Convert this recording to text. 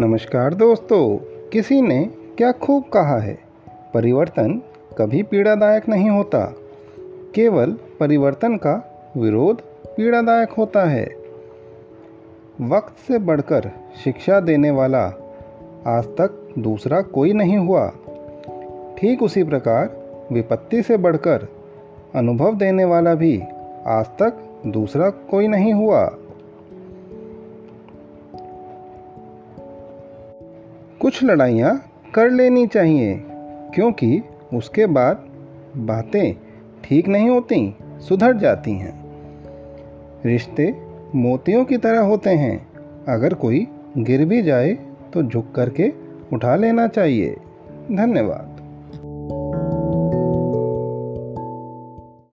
नमस्कार दोस्तों, किसी ने क्या खूब कहा है? परिवर्तन कभी पीड़ादायक नहीं होता। केवल परिवर्तन का विरोध पीड़ादायक होता है। वक्त से बढ़कर शिक्षा देने वाला आज तक दूसरा कोई नहीं हुआ। ठीक उसी प्रकार विपत्ति से बढ़कर अनुभव देने वाला भी आज तक दूसरा कोई नहीं हुआ। कुछ लड़ाइयाँ कर लेनी चाहिए, क्योंकि उसके बाद बातें ठीक नहीं होती, सुधर जाती हैं। रिश्ते मोतियों की तरह होते हैं। अगर कोई गिर भी जाए तो झुक करके उठा लेना चाहिए। धन्यवाद।